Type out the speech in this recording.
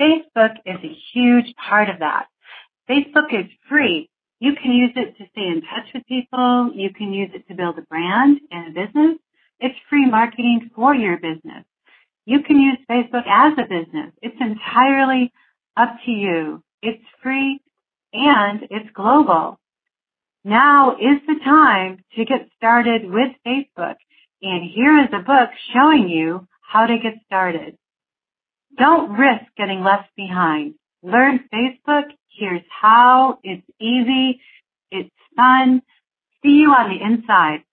Facebook is a huge part of that. Facebook is free. You can use it to stay in touch with people. You can use it to build a brand and a business. It's free marketing for your business. You can use Facebook as a business. It's entirely up to you. It's free and it's global. Now is the time to get started with Facebook. And here is a book showing you how to get started. Don't risk getting left behind. Learn Facebook. Here's how. It's easy. It's fun. See you on the inside.